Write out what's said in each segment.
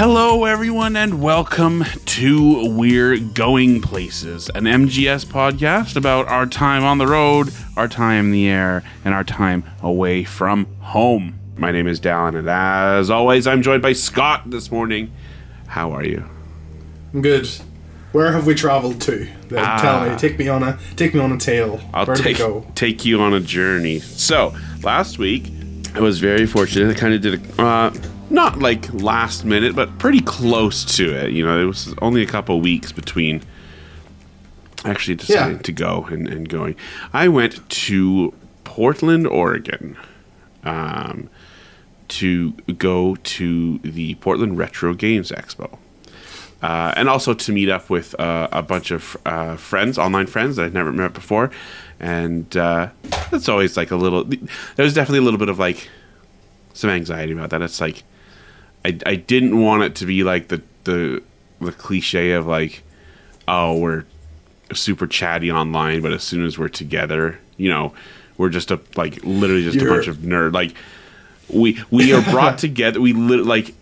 Hello, everyone, and welcome to We're Going Places, an MGS podcast about our time on the road, our time in the air, and our time away from home. My name is Dallin, and as always, I'm joined by Scott this morning. How are you? I'm good. Where have we travelled to? Then Ah. Tell me. Take me on a take me on a tale. I'll Where take did we go? take you on a journey. So last week, I was very fortunate. I kind of did a uh, not like last minute, but pretty close to it. You know, it was only a couple weeks between actually deciding Yeah. to go and, and going. I went to Portland, Oregon, um, to go to the Portland Retro Games Expo uh, and also to meet up with uh, a bunch of uh, friends, online friends that I'd never met before, and uh, that's always like a little. There's definitely a little bit of like some anxiety about that. It's like I, I didn't want it to be like the the the cliche of like, oh, we're super chatty online, but as soon as we're together, you know, we're just a like literally just a You're- bunch of nerd. Like we we are brought together. We lit like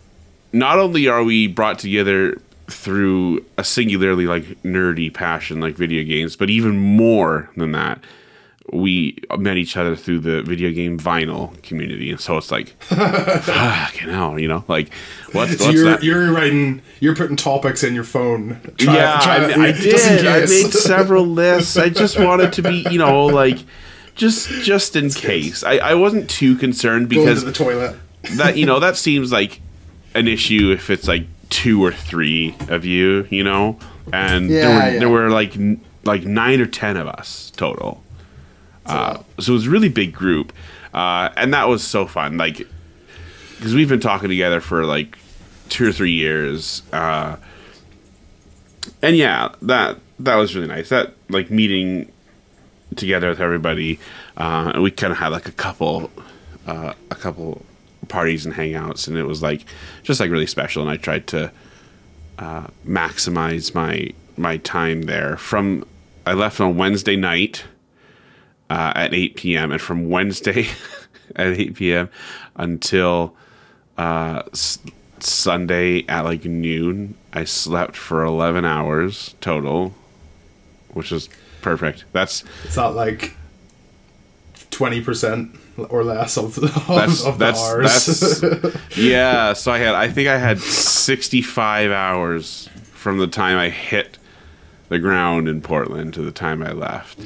not only are we brought together through a singularly like nerdy passion like video games, but even more than that, we met each other through the video game vinyl community, and so it's like, fucking hell, you know, like what's, So what's you're that? you're writing you're putting topics in your phone. Try- yeah, try I, to- I did. I made several lists. I just wanted to be, you know, like just just in case. I, I wasn't too concerned because the toilet. that you know that seems like an issue if it's like two or three of you, you know, and there were yeah. there were like like nine or ten of us total. Uh, so it was a really big group, uh, and that was so fun. Like because we've been talking together for like two or three years, uh, and yeah, that that was really nice. That like meeting together with everybody, uh, and we kind of had like a couple, uh, a couple parties and hangouts, and it was like just like really special. And I tried to uh, maximize my my time there. From I left on Wednesday night uh, at eight p.m. and from Wednesday at eight p.m. until uh, s- Sunday at like noon, I slept for eleven hours total, which is perfect. That's it's not like twenty percent or less of the, of, that's of the that's, hours? that's yeah. So I had I think I had sixty five hours from the time I hit the ground in Portland to the time I left.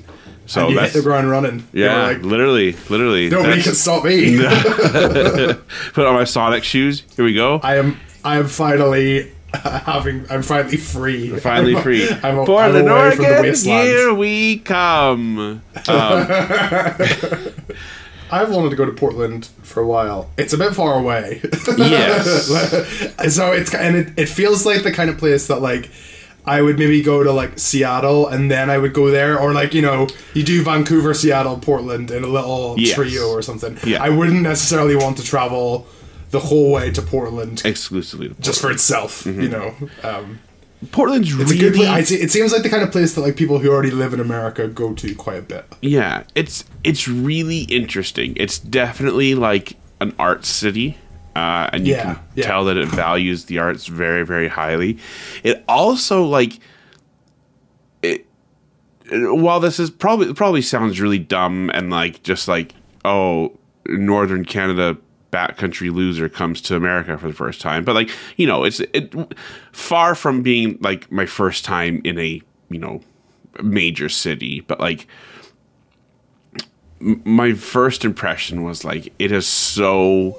So you hit the ground running. Yeah, like, literally, literally. nobody can stop me. Put on my Sonic shoes. Here we go. I am I am finally having I'm finally free. Finally I'm- free. I'm, a- Portland, I'm away from the Oregon, here we come. Um, I've wanted to go to Portland for a while. It's a bit far away. Yes. so it's and it, it feels like the kind of place that like I would maybe go to like Seattle and then I would go there or like you know you do Vancouver, Seattle, Portland in a little Yes. trio or something. Yeah. I wouldn't necessarily want to travel the whole way to Portland Exclusively to just for itself. You know, um, Portland's it's really a good place. I see- It seems like the kind of place that like people who already live in America go to quite a bit. Yeah, it's it's really interesting. It's definitely like an art city, uh, and you Yeah, can yeah. tell that it values the arts very very highly. It also like it. it- While this is probably probably sounds really dumb and like just like oh Northern Canada backcountry loser comes to America for the first time, but like you know it's it far from being like my first time in a you know major city, but like my first impression was like it is so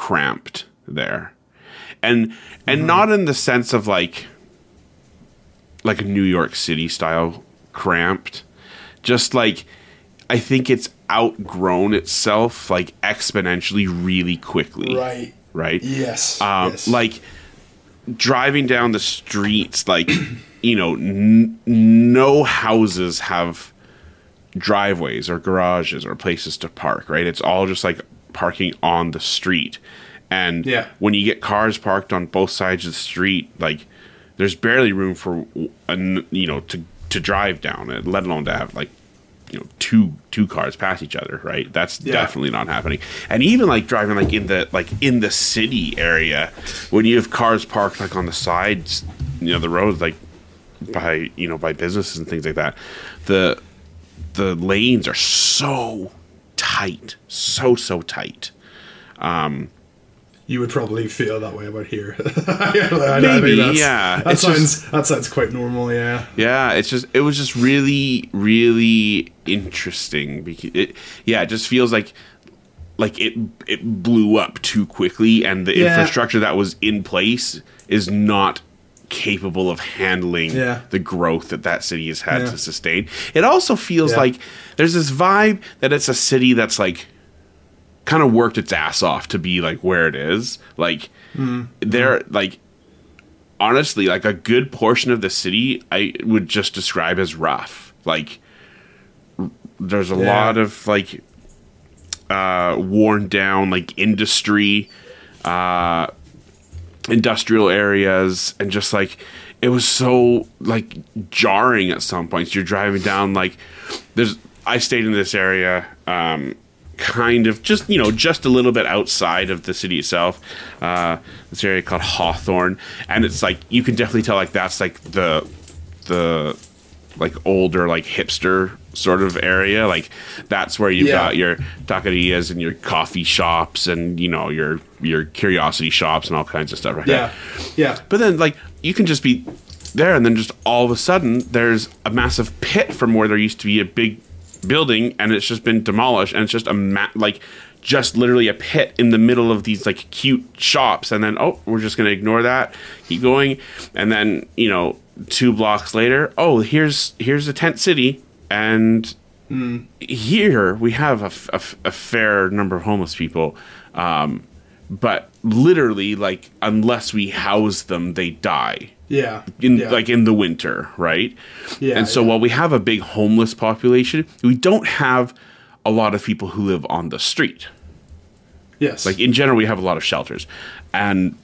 cramped there and and not in the sense of like like a new york city style cramped just like i think it's outgrown itself like exponentially really quickly Right. right Yes. um, yes. like driving down the streets like you know n- no houses have driveways or garages or places to park right it's all just like parking on the street and Yeah. when you get cars parked on both sides of the street like there's barely room for you know to to drive down it let alone to have like you know two two cars pass each other, right? That's Yeah. definitely not happening. And even like driving like in the like in the city area, when you have cars parked like on the sides, you know, the roads like by you know by businesses and things like that, the the lanes are so tight, so so tight. Um, You would probably feel that way about here. I Maybe, that's- yeah. That It's sounds that sounds quite normal. Yeah. Yeah, it's just it was just really really interesting because it yeah, it just feels like like it it blew up too quickly and the Yeah. infrastructure that was in place is not capable of handling Yeah. the growth that that city has had Yeah. to sustain. It also feels Yeah. like there's this vibe that it's a city that's like kind of worked its ass off to be like where it is. Like Mm-hmm. they're like honestly, like a good portion of the city, I would just describe as rough. Like, r- there's a lot of like uh, worn down like industry, uh, industrial areas, and just like it was so like jarring at some points. You're driving down like there's. I stayed in this area. Um, kind of just you know just a little bit outside of the city itself uh this area called hawthorne and it's like you can definitely tell like that's like the the like older like hipster sort of area like that's where you've Yeah. got your taquerias and your coffee shops and you know your your curiosity shops and all kinds of stuff right Yeah. Yeah. but then, like, you can just be there, and then just all of a sudden, there's a massive pit from where there used to be a big building, and it's just been demolished, and it's just a ma- like, just literally a pit in the middle of these like cute shops, and then oh, we're just gonna ignore that, keep going, and then you know, two blocks later, oh, here's here's a tent city, and here we have a fair number of homeless people um, but literally like unless we house them they die Yeah. in yeah. like in the winter right Yeah, and so yeah. while we have a big homeless population we don't have a lot of people who live on the street yes. like in general we have a lot of shelters and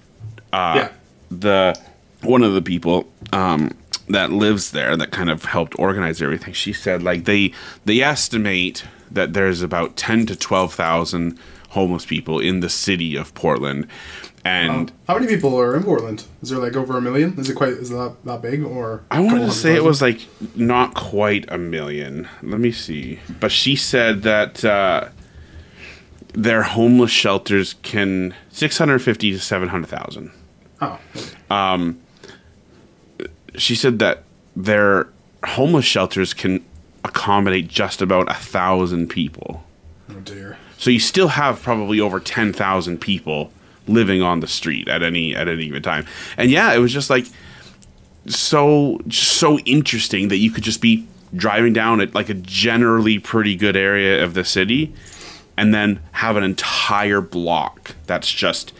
uh, yeah. the one of the people um, that lives there that kind of helped organize everything she said like they they estimate that there's about 10 to 12,000 homeless people in the city of Portland and How many people are in Portland? Is there like over a million? Is it quite is that that big or? I wanted to say it was like not quite a million. Let me see. But she said that uh, their homeless shelters can 650 to 700,000. Oh. okay. She said that their homeless shelters can accommodate just about a thousand people. Oh dear. So you still have probably over ten thousand people living on the street at any at any given time. And yeah, it was just like so so interesting that you could just be driving down at like a generally pretty good area of the city and then have an entire block that's just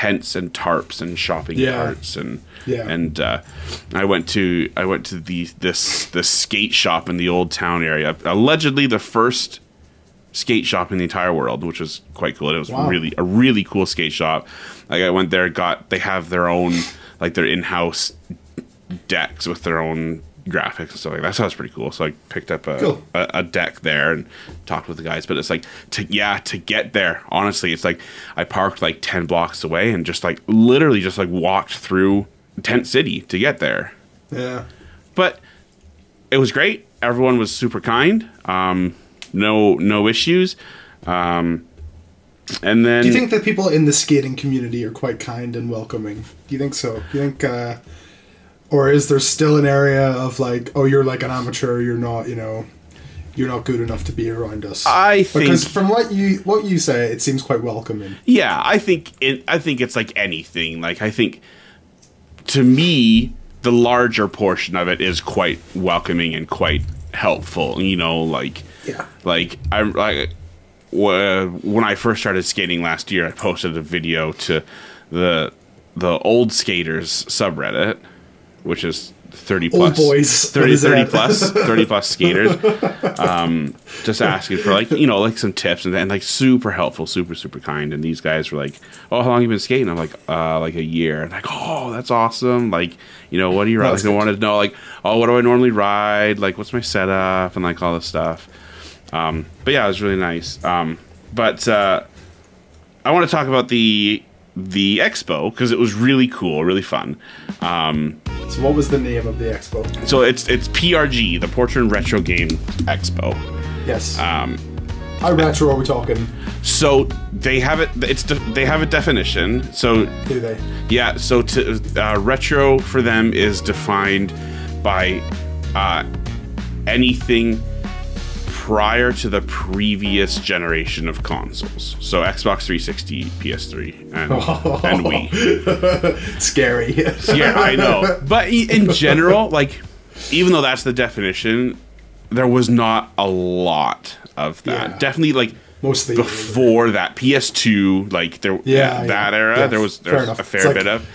tents and tarps and shopping Yeah. carts and Yeah. and uh, I went to I went to the this the skate shop in the old town area. Allegedly the first skate shop in the entire world, which was quite cool. It was Wow. really a really cool skate shop. Like I went there, got they have their own like their in house decks with their own graphics and stuff like that. So that's pretty cool. So I picked up a, Cool. a, a deck there and talked with the guys. But it's like to yeah to get there. Honestly, it's like I parked like ten blocks away and just like literally just like walked through Tent City to get there. Yeah. But it was great. Everyone was super kind. Um, no no issues. Um, and then Do you think that people in the skating community are quite kind and welcoming? Do you think so? Do you think, uh, or is there still an area of like, oh, you're like an amateur, you're not, you know, you're not good enough to be around us? I think because from what you what you say, it seems quite welcoming. Yeah, I think it. I think it's like anything. Like I think, to me, the larger portion of it is quite welcoming and quite helpful. You know, like Yeah. like i'm like when I first started skating last year, I posted a video to the the old skaters subreddit, which is 30 Old plus. boys. 30, 30 plus 30 plus skaters. Um, just asking for like you know like some tips and, and like super helpful super super kind. And these guys were like oh how long you been skating? I'm like uh like a year. And like oh that's awesome. Like you know what do you ride? Like, i wanted to know like oh what do i normally ride? Like what's my setup? And like all this stuff. Um, but yeah, it was really nice. Um, but uh, I want to talk about the the expo because it was really cool, really fun. Um, So what was the name of the expo? so it's it's PRG, the Portland Retro Game Expo. Yes. Um, How retro are we talking? so they have it. It's de- they have a definition. So Do they? Yeah, so to, uh, retro for them is defined by uh, anything prior to the previous generation of consoles. So Xbox 360, PS3, and, and Wii. Scary. Yeah, I know. But in general, like, even though that's the definition, there was not a lot of that. Yeah. Definitely, like, Most of the before that, PS2, like, there, Yeah, that yeah. era, Yeah, there was, there was a fair It's like- bit of.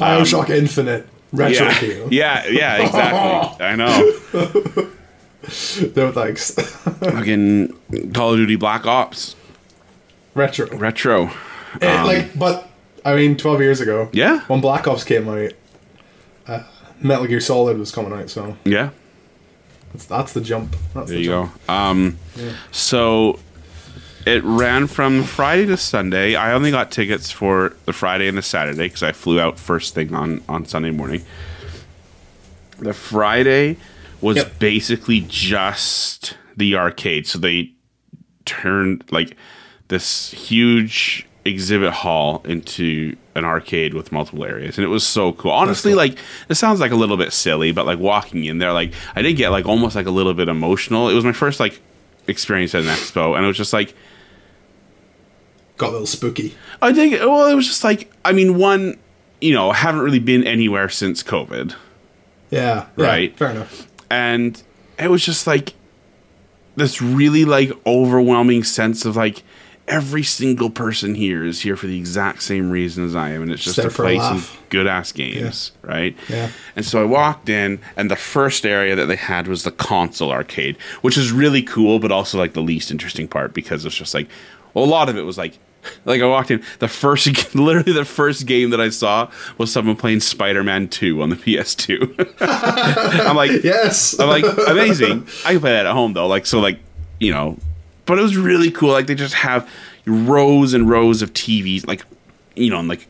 Bioshock um, Infinite retro Yeah, game. yeah, yeah, exactly. I know. No thanks. Fucking Call of Duty Black Ops retro. retro. Eh, like, but I mean, twelve years ago. Yeah, When Black Ops came out, uh, Metal Gear Solid was coming out, so yeah. that's, that's the jump. That's There the you jump. go. Um, so it ran from Friday to Sunday. I only got tickets for the Friday and the Saturday because I flew out first thing on on Sunday morning. The Friday was Yep. basically just the arcade. So they turned like this huge exhibit hall into an arcade with multiple areas and it was so cool honestly cool. like it sounds like a little bit silly but like walking in there like i did get like almost like a little bit emotional it was my first like experience at an expo and it was just like Got a little spooky. i did well it was just like i mean one you know haven't really been anywhere since covid Yeah. yeah, Right. Fair enough. And it was just like this really like overwhelming sense of like every single person here is here for the exact same reason as I am, and it's just to a play some good ass games, right? Yeah. And so I walked in, and the first area that they had was the console arcade, which is really cool, but also like the least interesting part because it's just like, well, a lot of it was like. Like I walked in, the first, literally the first game that I saw was someone playing Spider-Man Two on the PS2. I'm like, Yes. I'm like, amazing. I can play that at home though. Like so, like you know, but it was really cool. Like they just have rows and rows of TVs, like you know, like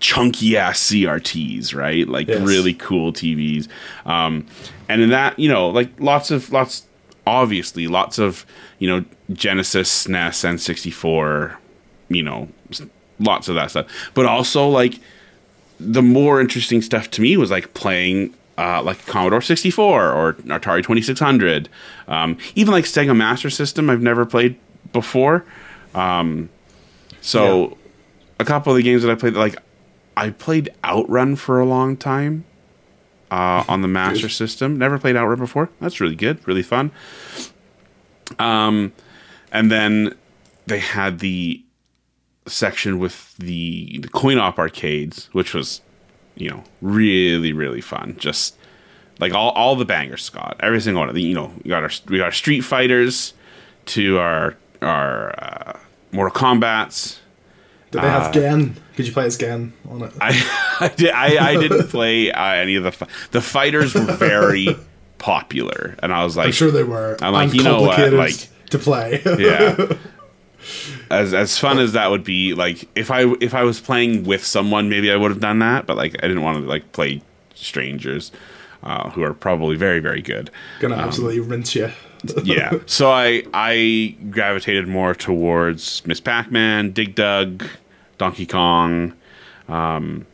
chunky ass CRTs, right? Like Yes. really cool TVs. Um, and in that, you know, like lots of lots, obviously, lots of you know Genesis, SNES, and 64. You know, lots of that stuff. But also like the more interesting stuff to me was like playing uh, like Commodore 64 or Atari 2600, um, even like Sega Master System. I've never played before. Um, so Yeah. a couple of the games that I played, like I played Outrun for a long time uh, on the Master. System. Never played Outrun before. That's really good, really fun. Um, and then they had the section with the, the coin op arcades, which was, you know, really really fun. Just like all, all the bangers, Scott. Every single one of the, you know, we got our we got our Street Fighters to our our uh, Mortal Kombat's. Did they have Gen? Could you play as Gen on it? I I, did, I, I didn't play uh, any of the fi- the fighters were very popular, and I was like, I'm sure they were. I'm like, you know what, like- to play. yeah. As as fun as that would be, like if I if I was playing with someone, maybe I would have done that. But like I didn't want to like play strangers, uh, who are probably very very good. Gonna absolutely rinse you. yeah. So I I gravitated more towards Miss Pac-Man, Dig Dug, Donkey Kong. Um,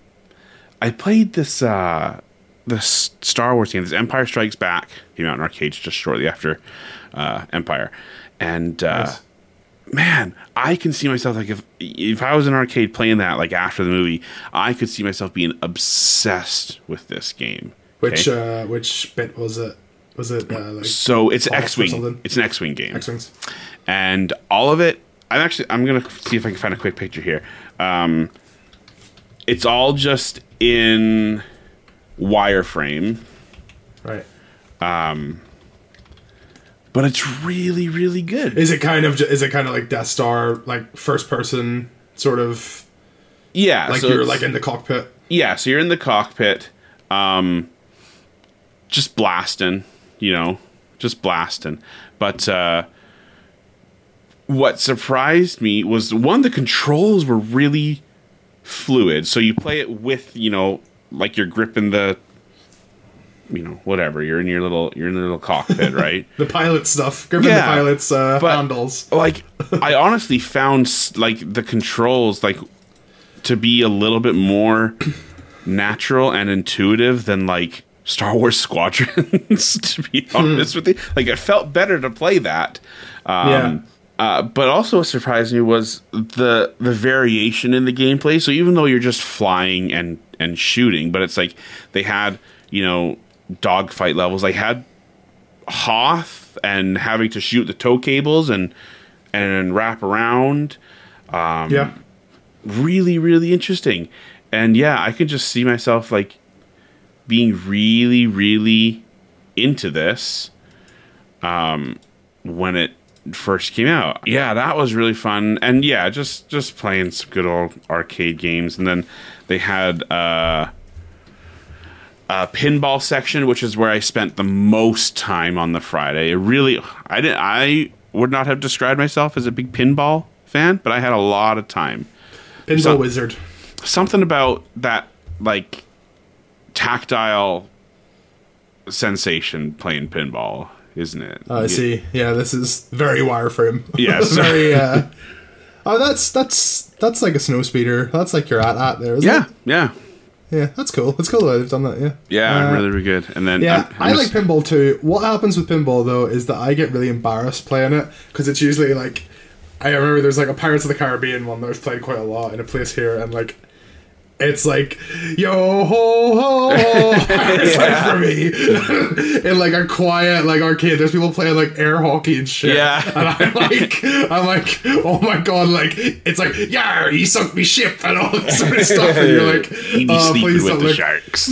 I played this uh, this Star Wars game, this Empire Strikes Back, came out in arcades just shortly after uh, Empire, and uh, Nice. man, I can see myself like if if I was in an arcade playing that like after the movie, I could see myself being obsessed with this game. Which okay? uh, which bit was it? Was it uh, like so it's X-wing. It's an X-wing game. X Wings? and all of it i'm actually i'm gonna see if i can find a quick picture here um, it's all just in wireframe Right. Um, but it's really really good Is it kind of is it kind of like Death Star, like first person sort of yeah like so you're like in the cockpit? yeah so you're in the cockpit um, just blasting you know just blasting. But uh, what surprised me was one, the controls were really fluid. So you play it with, you know, like you're gripping the, you know, whatever. You're in your little, you're in the little cockpit, right? The pilot stuff, gripping the pilot's uh, but- handles. like I honestly found like the controls like to be a little bit more natural and intuitive than like Star Wars Squadrons. to be honest with you, like it felt better to play that. Um, Yeah. Uh, but also what surprised me was the the variation in the gameplay. So even though you're just flying and and shooting, but it's like they had you know dogfight levels. They had Hoth and having to shoot the tow cables and and wrap around. Um, yeah. Really, really interesting. And yeah, I could just see myself like being really, really into this um, when it first came out. Yeah, that was really fun. And yeah, just just playing some good old arcade games. And then they had uh, a pinball section, which is where I spent the most time on the Friday. It really, I didn't, I would not have described myself as a big pinball fan, but I had a lot of time. Pinball so- wizard. Something about that, like tactile sensation playing pinball, isn't it? Oh, I see. Yeah, this is very wireframe. Yes. very. Uh, oh, that's that's that's like a snow speeder. That's like you're AT-AT there. Isn't Yeah, It? yeah, Yeah, that's cool. That's cool that they've done that. Yeah. yeah. Uh, really, really good. And then Yeah, I'm- i I'm like just- pinball too. What happens with pinball though is that I get really embarrassed playing it because it's usually like I remember there's like a Pirates of the Caribbean one that I've played quite a lot in a place here, and like it's like yo ho ho. it's like for me in like a quiet like arcade. There's people playing like air hockey and shit. Yeah. and I'm like I'm like oh my god like it's like yeah he sunk me ship and all this sort of stuff and you're like you'd be oh, sleeping please with don't the look sharks.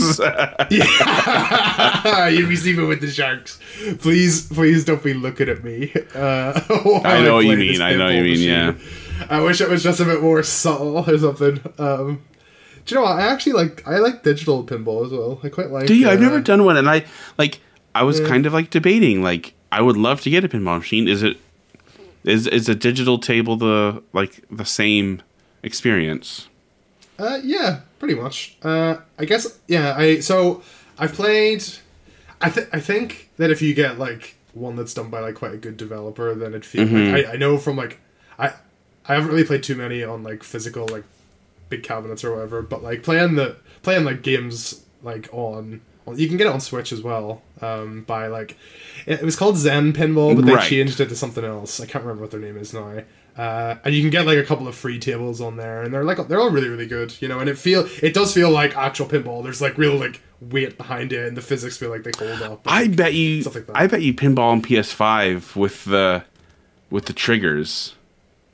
You'd be sleeping with the sharks. Please, please don't be looking at me. Uh, I know what you mean, I know what you mean, yeah. I wish it was just a bit more subtle or something. Um, do you know what? I actually like I like digital pinball as well. I quite like. Do you? I've uh, never done one, and I like. I was Yeah. kind of like debating. Like, I would love to get a pinball machine. Is it? Is is a digital table the like the same experience? Uh, yeah, pretty much. Uh, I guess yeah. I so I've played. I think I think that if you get like one that's done by like quite a good developer, then it feels Mm-hmm. like I, I know from like I I haven't really played too many on like physical like big cabinets or whatever, but like playing the playing like games like on. You can get it on Switch as well. Um, by like, it, was called Zen Pinball, but they Right. changed it to something else. I can't remember what their name is now. Uh, and you can get like a couple of free tables on there, and they're like they're all really really good, you know. And it feel it does feel like actual pinball. There's like real like weight behind it, and the physics feel like they hold up. I bet you. Stuff like that. I bet you pinball on PS5 with the with the triggers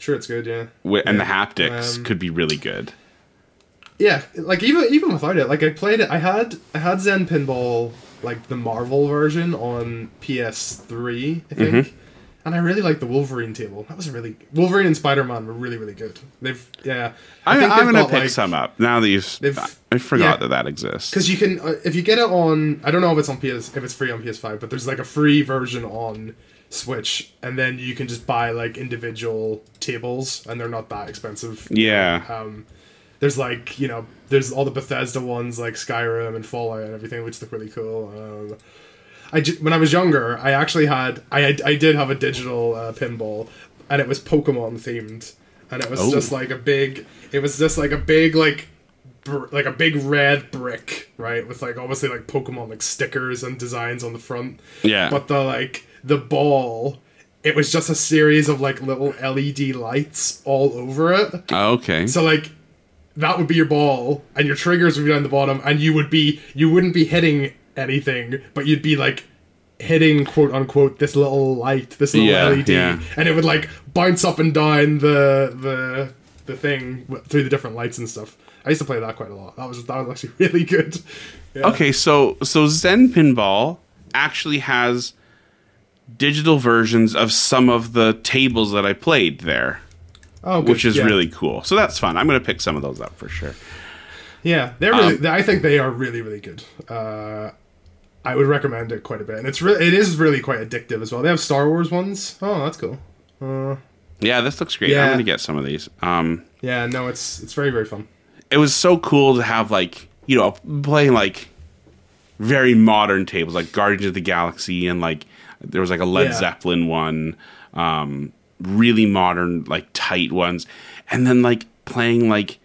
sure it's good, yeah. wi- and the haptics Um, could be really good. Yeah, like even even without it, like I played it. I had I had Zen Pinball like the Marvel version on PS3, I think, Mm-hmm. and I really liked the Wolverine table. That was really Wolverine and Spider Man were really really good. They've yeah. I I, am gonna got, pick like- some up now that you've. I forgot yeah. that that exists. Because you can, uh, if you get it on, I don't know if it's on PS, if it's free on PS5, but there's like a free version on Switch, and then you can just buy like individual tables, and they're not that expensive. Yeah. Um, there's like you know, there's all the Bethesda ones like Skyrim and Fallout and everything, which look really cool. Um, I when I was younger, I actually had, I I did have a digital uh, pinball, and it was Pokemon themed, and it was Oh. just like a big, it was just like a big like br- like a big red brick, right, with like obviously like Pokemon like stickers and designs on the front. Yeah. But the like the ball, it was just a series of like little LED lights all over it. Oh, okay. So like that would be your ball, and your triggers would be down the bottom, and you would be you wouldn't be hitting anything, but you'd be like hitting quote unquote this little light, this little Yeah, LED, yeah. and it would like bounce up and down the the the thing through the different lights and stuff. I used to play that quite a lot. That was that was actually really good. Yeah. Okay, so so Zen Pinball actually has digital versions of some of the tables that I played there, Oh, good. which is yeah. really cool. So that's fun. I'm going to pick some of those up for sure. Yeah, they're really. Um, I think they are really, really good. Uh, I would recommend it quite a bit, and it's really it is really quite addictive as well. They have Star Wars ones. Oh, that's cool. Uh, Yeah, this looks great. Yeah. I'm gonna get some of these. Um, yeah, no, it's it's very very fun. it was so cool to have like you know playing like very modern tables like Guardians of the Galaxy and like there was like a Led Yeah. Zeppelin one, um, really modern like tight ones, and then like playing like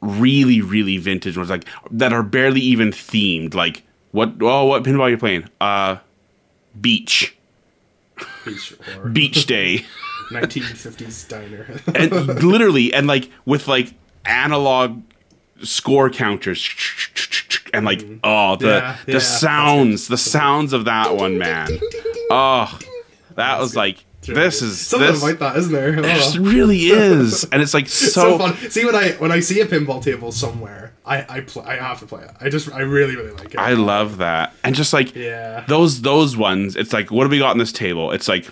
really really vintage ones like that are barely even themed. Like what? Oh, what pinball are you playing? Uh, beach Beach beach day. 1950s diner. and literally and like with like analog score counters and like oh the Mm-hmm. Yeah, the yeah. sounds the sounds of that one man oh that was like this is Something this like that, isn't there? it Oh. just really is and it's like so so, fun. See when I when I see a pinball table somewhere, I I play. I have to play it. I just I really really like it. I love that and just like Yeah. those those ones it's like what have we got on this table it's like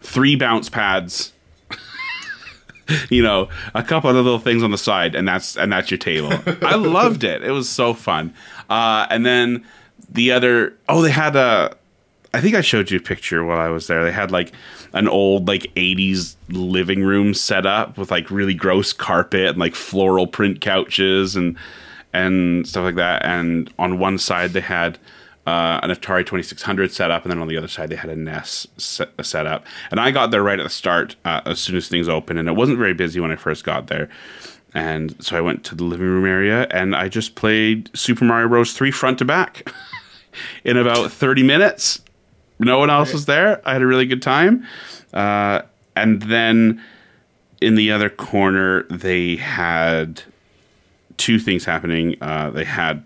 three bounce pads you know a couple of little things on the side and that's and that's your table i loved it it was so fun uh and then the other oh they had a i think i showed you a picture while i was there they had like an old like 80s living room set up with like really gross carpet and like floral print couches and and stuff like that and on one side they had uh, an Atari 2600 set up, and then on the other side they had a NES set, set up. And I got there right at the start, uh, as soon as things opened, and it wasn't very busy when I first got there. And so I went to the living room area, and I just played Super Mario Bros. 3 front to back in about 30 minutes. No one else was there. I had a really good time. Uh, and then in the other corner, they had two things happening. Uh, they had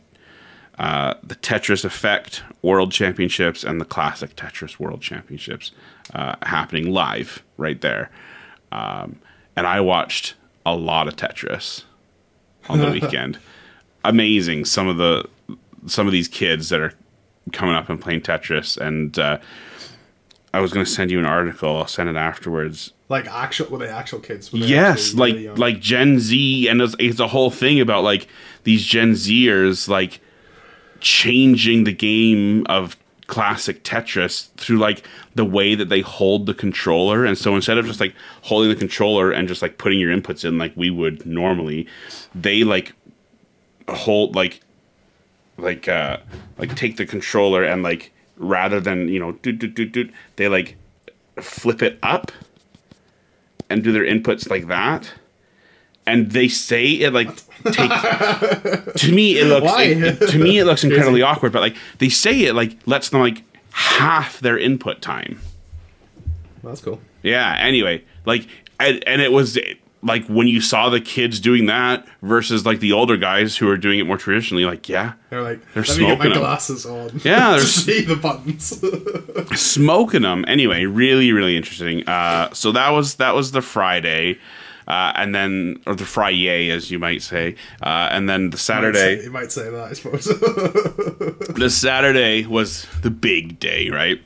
uh, the Tetris Effect World Championships and the Classic Tetris World Championships uh, happening live right there. Um, and I watched a lot of Tetris on the weekend. Amazing some of the some of these kids that are coming up and playing Tetris. And uh, I was going to send you an article. I'll send it afterwards. like actual were they actual kids? They Yes, actually like really like Gen Z, and it's, it's a whole thing about like these Gen Zers like changing the game of classic Tetris through like the way that they hold the controller. And so instead of just like holding the controller and just like putting your inputs in like we would normally, they like hold like like uh like take the controller and like rather than you know do do do do they like flip it up and do their inputs like that and they say it like takes to me it looks Why? it- to me it looks incredibly awkward but like they say it like lets them like half their input time that's cool. yeah anyway like and, and it was like when you saw the kids doing that versus like the older guys who are doing it more traditionally like yeah They're like They're let me get my smoking 'em. glasses on. Yeah, they're- see the buttons. smoking them anyway really really interesting uh so that was that was the friday uh and then or the friday as you might say uh and then the saturday you might say that, I suppose. the saturday was the big day right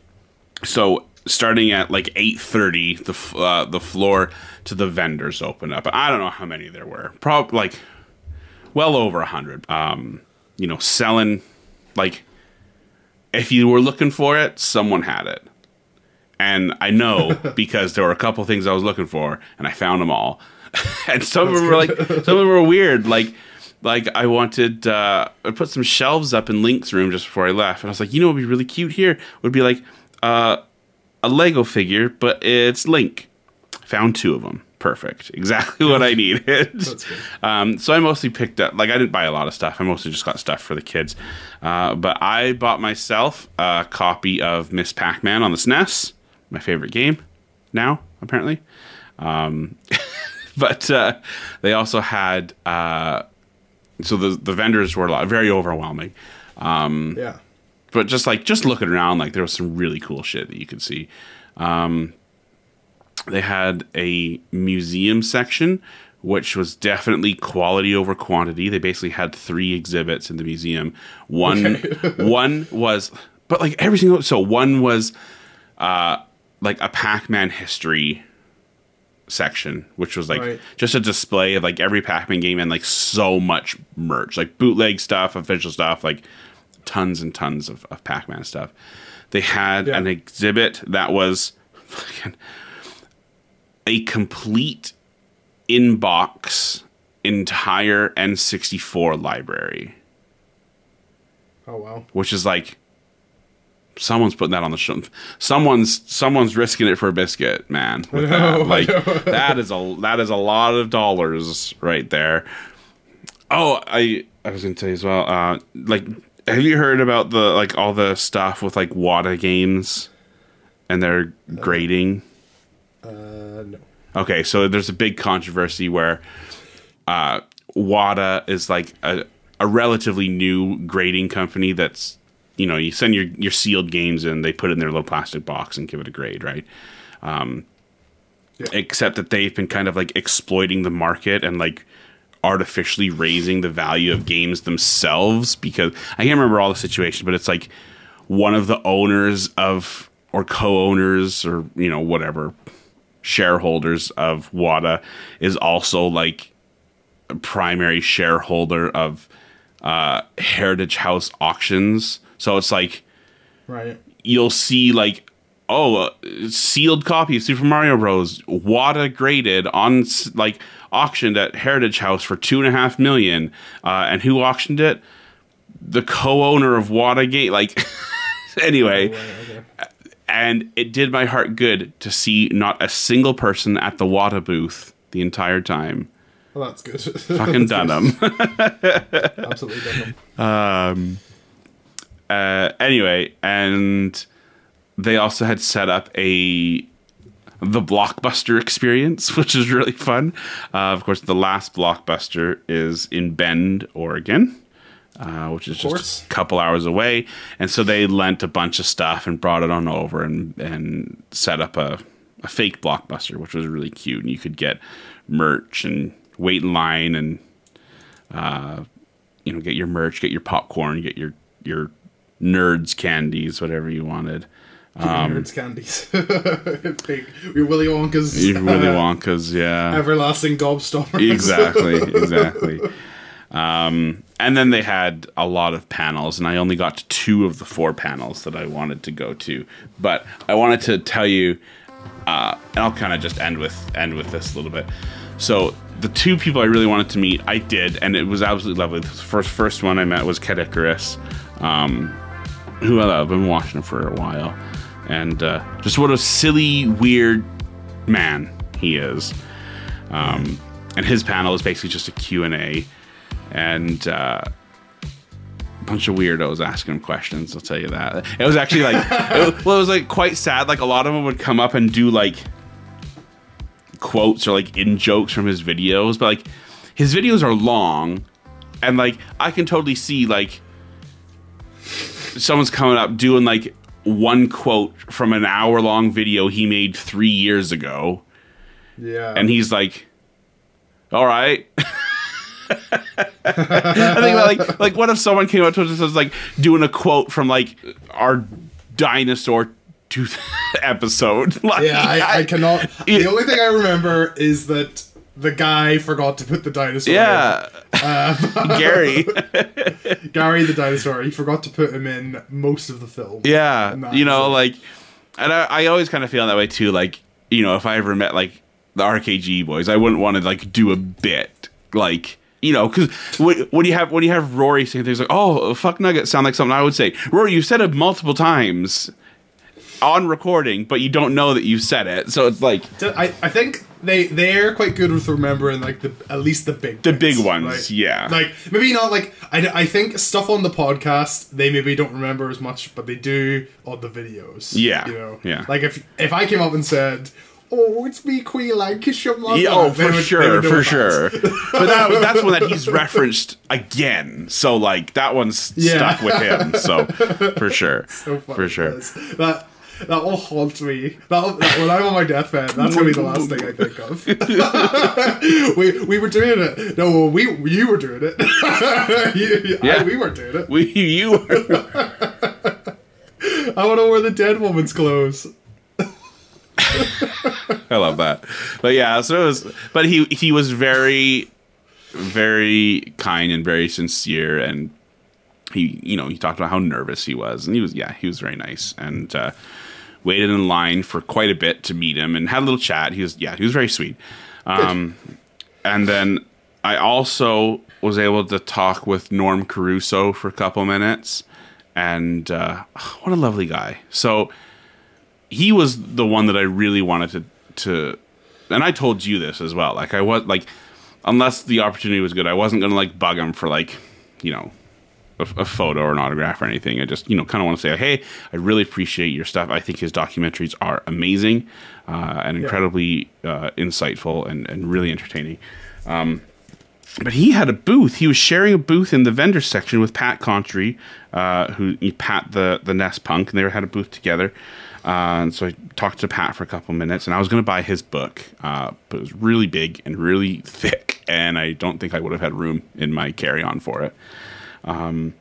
so starting at like 8.30 the uh, the floor to the vendors opened up. I don't know how many there were. Probably like well over a hundred. Um you know selling like if you were looking for it someone had it. And i know because there were a couple things i was looking for and i found them all. And some of them were like some of them were weird. Like like i wanted uh i put some shelves up in link's room just before i left. And i was like you know what would be really cute here. Would be like uh a lego figure but it's link found two of them perfect exactly what i needed um, so I mostly picked up, like, I didn't buy a lot of stuff. I mostly just got stuff for the kids. Uh, but I bought myself a copy of Miss Pac Man on the SNES, my favorite game now, apparently. Um, but uh, they also had, uh, so the, the vendors were a lot, very overwhelming. yeah. But just like, just looking around, like, there was some really cool shit that you could see. Um, they had a museum section which was definitely quality over quantity they basically had three exhibits in the museum one one was but like every single so one was uh like a pac-man history section which was like Right. just a display of like every pac-man game and like so much merch like bootleg stuff official stuff like tons and tons of, of Pac-Man stuff. They had Yeah. an exhibit that was fucking a complete in-box entire N64 library, Oh wow. which is like someone's putting that on the shelf. Someone's someone's risking it for a biscuit, man. With that, like that is a that is a lot of dollars right there. Oh, I I was gonna tell you as well. Uh, like, have you heard about the like all the stuff with like Wata games and their grading? Uh, no. Okay, so there's a big controversy where uh, Wata is like a, a relatively new grading company that's you know you send your your sealed games in, they put it in their little plastic box and give it a grade, right? Um, Yeah. Except that they've been kind of like exploiting the market and like artificially raising the value of games themselves because I can't remember all the situation, but it's like one of the owners of or co-owners or you know whatever shareholders of Wata is also like a primary shareholder of uh, Heritage House auctions. So it's like Right. you'll see like oh a sealed copy of Super Mario Bros. Wata graded on like auctioned at Heritage House for two and a half million. Uh, and who auctioned it? The co-owner of Wata Gate. Like anyway. And it did my heart good to see not a single person at the Wata booth the entire time. Well, that's good. Fucking done them. Absolutely done them. um, uh, anyway, and they also had set up a the blockbuster experience, which is really fun. Uh, of course, the last blockbuster is in Bend, Oregon. Uh, which is just a couple hours away, and so they lent a bunch of stuff and brought it on over and and set up a, a fake blockbuster, which was really cute. And you could get merch and wait in line and you know, get your merch, get your popcorn, get your your nerds candies, whatever you wanted. Um, Nerds candies. Your Willy Wonka's. Your Willy uh, Wonka's, yeah, Everlasting gobstoppers. exactly, exactly. Um, and then they had a lot of panels, and I only got to two of the four panels that I wanted to go to. But I wanted to tell you, uh, and I'll kind of just end with end with this a little bit. So the two people I really wanted to meet, I did, and it was absolutely lovely. The first first one I met was Ket Icarus, um, who I've been watching him for a while, and uh, just what a silly, weird man he is. Um, and his panel is basically just a Q and A, uh, a bunch of weirdos asking him questions. I'll tell you that. It was actually like, it was, well, it was like quite sad. Like a lot of them would come up and do like quotes or like in jokes from his videos, but like his videos are long, and like I can totally see like someone's coming up doing like one quote from an hour long video he made three years ago, Yeah. and he's like, "All right." I think about like like what if someone came up to us and was like doing a quote from like our dinosaur tooth episode? Like, yeah, I, I cannot. Yeah. The only thing I remember is that the guy forgot to put the dinosaur. Yeah, uh, Gary. in. Gary the dinosaur. He forgot to put him in most of the film. Yeah, you know, like, and I, I always kind of feel that way too. Like, you know, if I ever met like the RKG boys, I wouldn't want to like do a bit, like, you know, because when, when you have when you have Rory saying things like, "Oh, fuck nugget," sound like something I would say. Rory, you said it multiple times on recording, but you don't know that you said it, so it's like I, I think they they're quite good with remembering like the at least the big the big ones, Like, yeah. like maybe not like I, I think stuff on the podcast they maybe don't remember as much but they do on the videos Yeah, you know yeah. like if if i came up and said oh it's me queen lancashire mother Yeah, oh, for would- they sure, for that. sure. But that, that's one that he's referenced again. So like that one's Yeah. stuck with him. So for sure, So for sure. that that will haunt me. That, that when I'm on my deathbed, that's gonna be the last thing I think of. we we were doing it. No, well, we you were doing it. You- I- Yeah. we were doing it. We you were I want to wear the dead woman's clothes. I love that. But yeah, so it was. But he he was very, very kind and very sincere, and he you know he talked about how nervous he was, and he was yeah he was very nice and. Uh, waited in line for quite a bit to meet him and had a little chat. He was yeah, he was very sweet. Um, and then I also was able to talk with Norm Caruso for a couple minutes, and uh, what a lovely guy. So he was the one that I really wanted to to, and I told you this as well. Like I was like, unless the opportunity was good, I wasn't gonna like bug him for like, you know, a, a photo or an autograph or anything. I just, you know, kind of want to say, hey, I really appreciate your stuff. I think his documentaries are amazing uh, and incredibly uh, insightful and, and really entertaining. Um, but he had a booth. He was sharing a booth in the vendor section with Pat Contri, uh, who Pat the the NES Punk, and they had a booth together. Uh, and so I talked to Pat for a couple minutes, and I was going to buy his book, uh, but it was really big and really thick, and I don't think I would have had room in my carry on for it. Um,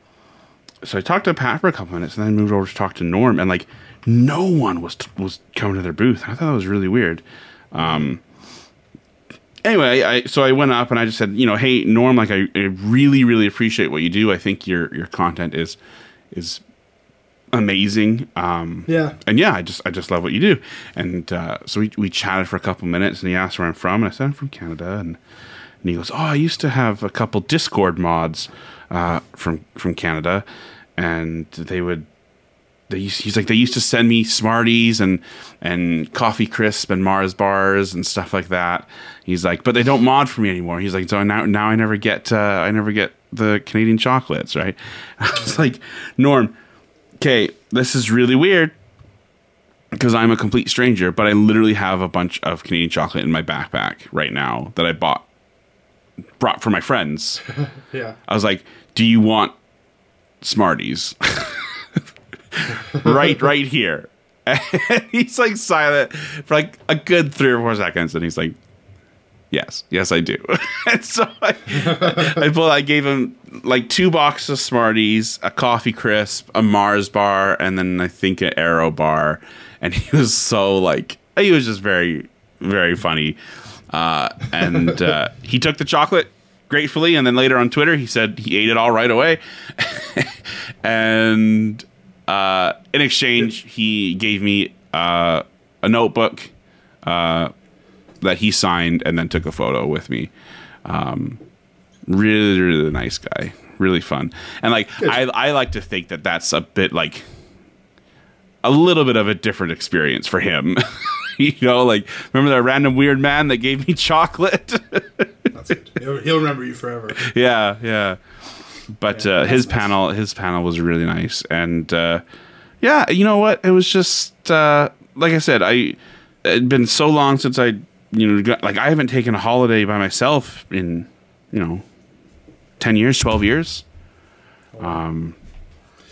so I talked to Pat for a couple minutes, and then moved over to talk to Norm, and like no one was was coming to their booth. I thought that was really weird. Um, anyway, I so I went up and I just said, you know, hey Norm, like I, I really really appreciate what you do. I think your your content is is amazing. Um, Yeah. and yeah, I just I just love what you do. And uh, so we we chatted for a couple minutes, and he asked where I'm from, and I said I'm from Canada, and and he goes, oh, I used to have a couple Discord mods uh, from from Canada, and they would. They used, he's like they used to send me Smarties and and coffee crisp and Mars bars and stuff like that. He's like, but they don't mod for me anymore. He's like, so now now I never get uh, I never get the Canadian chocolates, right? I was like, Norm, okay, this is really weird because I'm a complete stranger, but I literally have a bunch of Canadian chocolate in my backpack right now that I bought brought for my friends. Yeah. I was like, "Do you want Smarties?" right, right here. And he's like silent for like a good three or four seconds, and he's like, "Yes, yes, I do." and so I, I pulled. I gave him like two boxes of Smarties, a coffee crisp, a Mars bar, and then I think an Aero bar. And he was so like, he was just very, very funny. Uh, and uh, he took the chocolate gratefully, and then later on Twitter, he said he ate it all right away. and uh, in exchange, he gave me uh, a notebook uh, that he signed and then took a photo with me. Um, really, really nice guy. Really fun. And like, I, I like to think that that's a bit like a little bit of a different experience for him. you know, like, remember that random weird man that gave me chocolate? That's good. He'll, he'll remember you forever. yeah, yeah. But Yeah, uh, his nice. panel, his panel was really nice, and uh, yeah, you know what? It was just uh, like I said, I it'd been so long since I, you know, got, like I haven't taken a holiday by myself in, you know, ten years, twelve years. Um,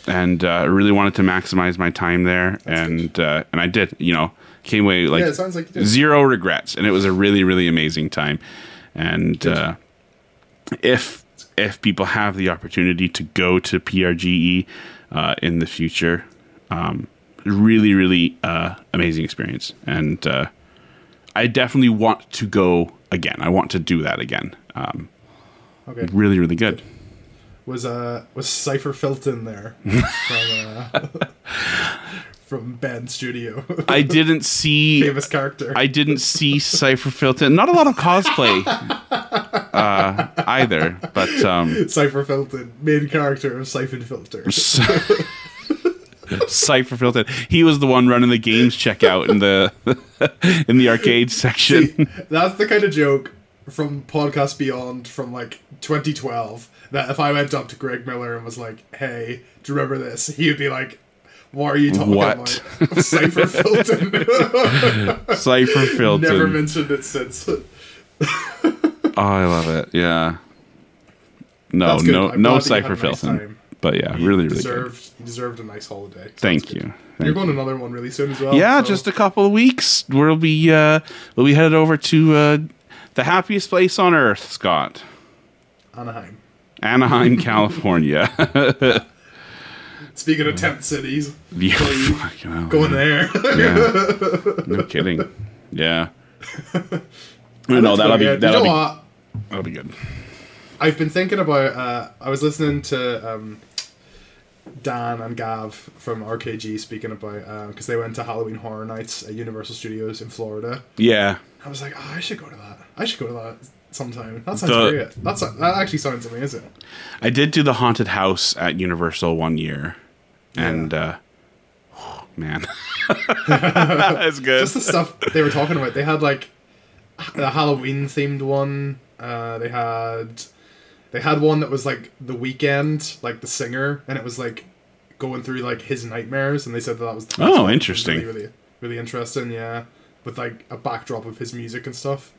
and uh, I really wanted to maximize my time there, and uh, and I did. You know, came away like yeah, like zero regrets, and it was a really really amazing time. And uh, if if people have the opportunity to go to PRGE uh, in the future, um, really really uh, amazing experience, and uh, I definitely want to go again. I want to do that again. Um, Okay. really really good. Was uh was Cipher Filton there from uh, from Bend Studio? I didn't see Famous character. I didn't see Cypher Filton. Not a lot of cosplay uh, either, but um, Cipher Filton, main character of Siphon Filter. Cypher Filton. He was the one running the games checkout in the in the arcade section. That's the kind of joke from Podcast Beyond from like 2012 that if I went up to Greg Miller and was like, "Hey, do you remember this?" He would be like, "What are you talking What? about?" Cipher Filton. Cypher Filton. Never mentioned it since. oh, I love it. Yeah. No, no, I'm no glad that you Cypher nice Filton. But yeah, You really, really good. deserved, You deserved a nice holiday. Sounds Thank good. you. You're going you. another one really soon as well. Yeah, so- just a couple of weeks. We'll be uh, we'll be headed over to uh, the happiest place on earth, Scott. Anaheim. Anaheim, California. Speaking of tent cities, yeah, Please. fucking hell. going there. Yeah. No kidding. Yeah. no, that'll be that'll you know be that'll be good. I've been thinking about. Uh, I was listening to um, Dan and Gav from RKG speaking about because they went to Halloween Horror Nights at Universal Studios in Florida. Yeah. I was like, oh, I should go to that. I should go to that sometime. That sounds The- great. That's that actually sounds amazing. I did do the haunted house at Universal one year, and uh, man, it's good. Just the stuff they were talking about. They had like a Halloween themed one. Uh, they had they had one that was like the Weeknd, like the singer, and it was like going through like his nightmares, and they said that, that was Oh, interesting. really, really really interesting. Yeah, with like a backdrop of his music and stuff.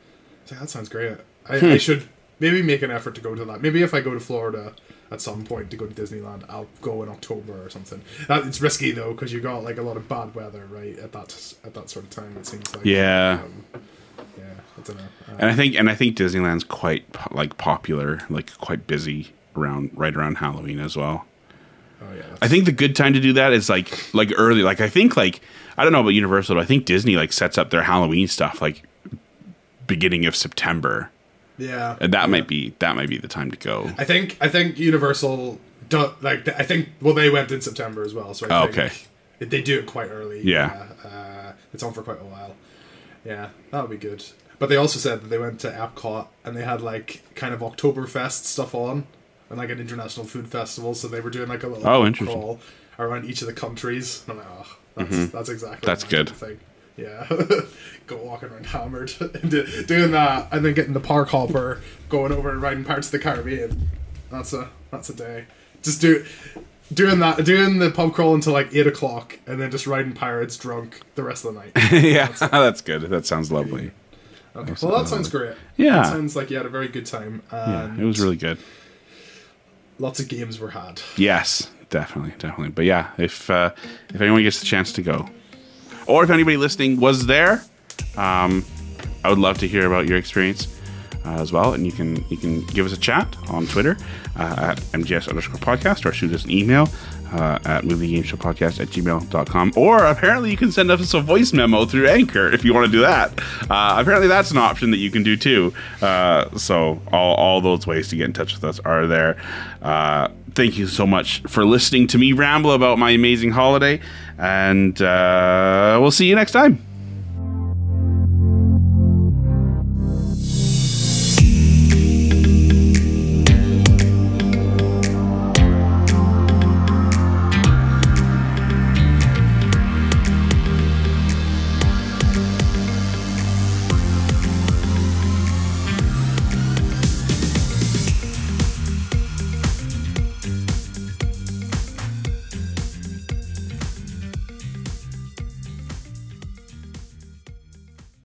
Like, that sounds great. I, Hmm. I should maybe make an effort to go to that. Maybe if I go to Florida at some point to go to Disneyland, I'll go in October or something. That, it's risky though because you got like a lot of bad weather right at that at that sort of time. It seems like Yeah. um, yeah. I don't know. Uh, and I think and I think Disneyland's quite po- like popular, like quite busy around right around Halloween as well. oh yeah. I think the good time to do that is like like early. Like I think like I don't know about Universal, but I think Disney like sets up their Halloween stuff like beginning of September, yeah. and that might be that might be the time to go. I think I think Universal don't like I think well they went in September as well. So I Oh, think okay. they do it quite early. Yeah. Uh, it's on for quite a while. Yeah, that would be good. But they also said that they went to Epcot and they had like kind of Oktoberfest stuff on and like an international food festival. So they were doing like a little Oh, interesting. crawl around each of the countries. I'm like, oh, that's that's exactly Mm-hmm. That's good. Thing. Yeah, go walking around hammered, and doing that, and then getting the park hopper, going over and riding Pirates of the Caribbean. That's a that's a day. Just do doing that, doing the pub crawl until like eight o'clock, and then just riding pirates drunk the rest of the night. yeah, that's good. That sounds lovely. Okay. Well, that sounds great. Yeah. that sounds like you had a very good time. Yeah, it was really good. lots of games were had. Yes, definitely, definitely. But yeah, if uh, if anyone gets the chance to go, or if anybody listening was there, um, I would love to hear about your experience uh, as well. And you can you can give us a chat on Twitter uh, at mgs underscore podcast or shoot us an email uh, at moviegameshowpodcast at gmail.com. Or apparently you can send us a voice memo through Anchor if you want to do that. Uh, apparently that's an option that you can do too. Uh, so all, all those ways to get in touch with us are there. Uh, thank you so much for listening to me ramble about my amazing holiday. And uh, we'll see you next time.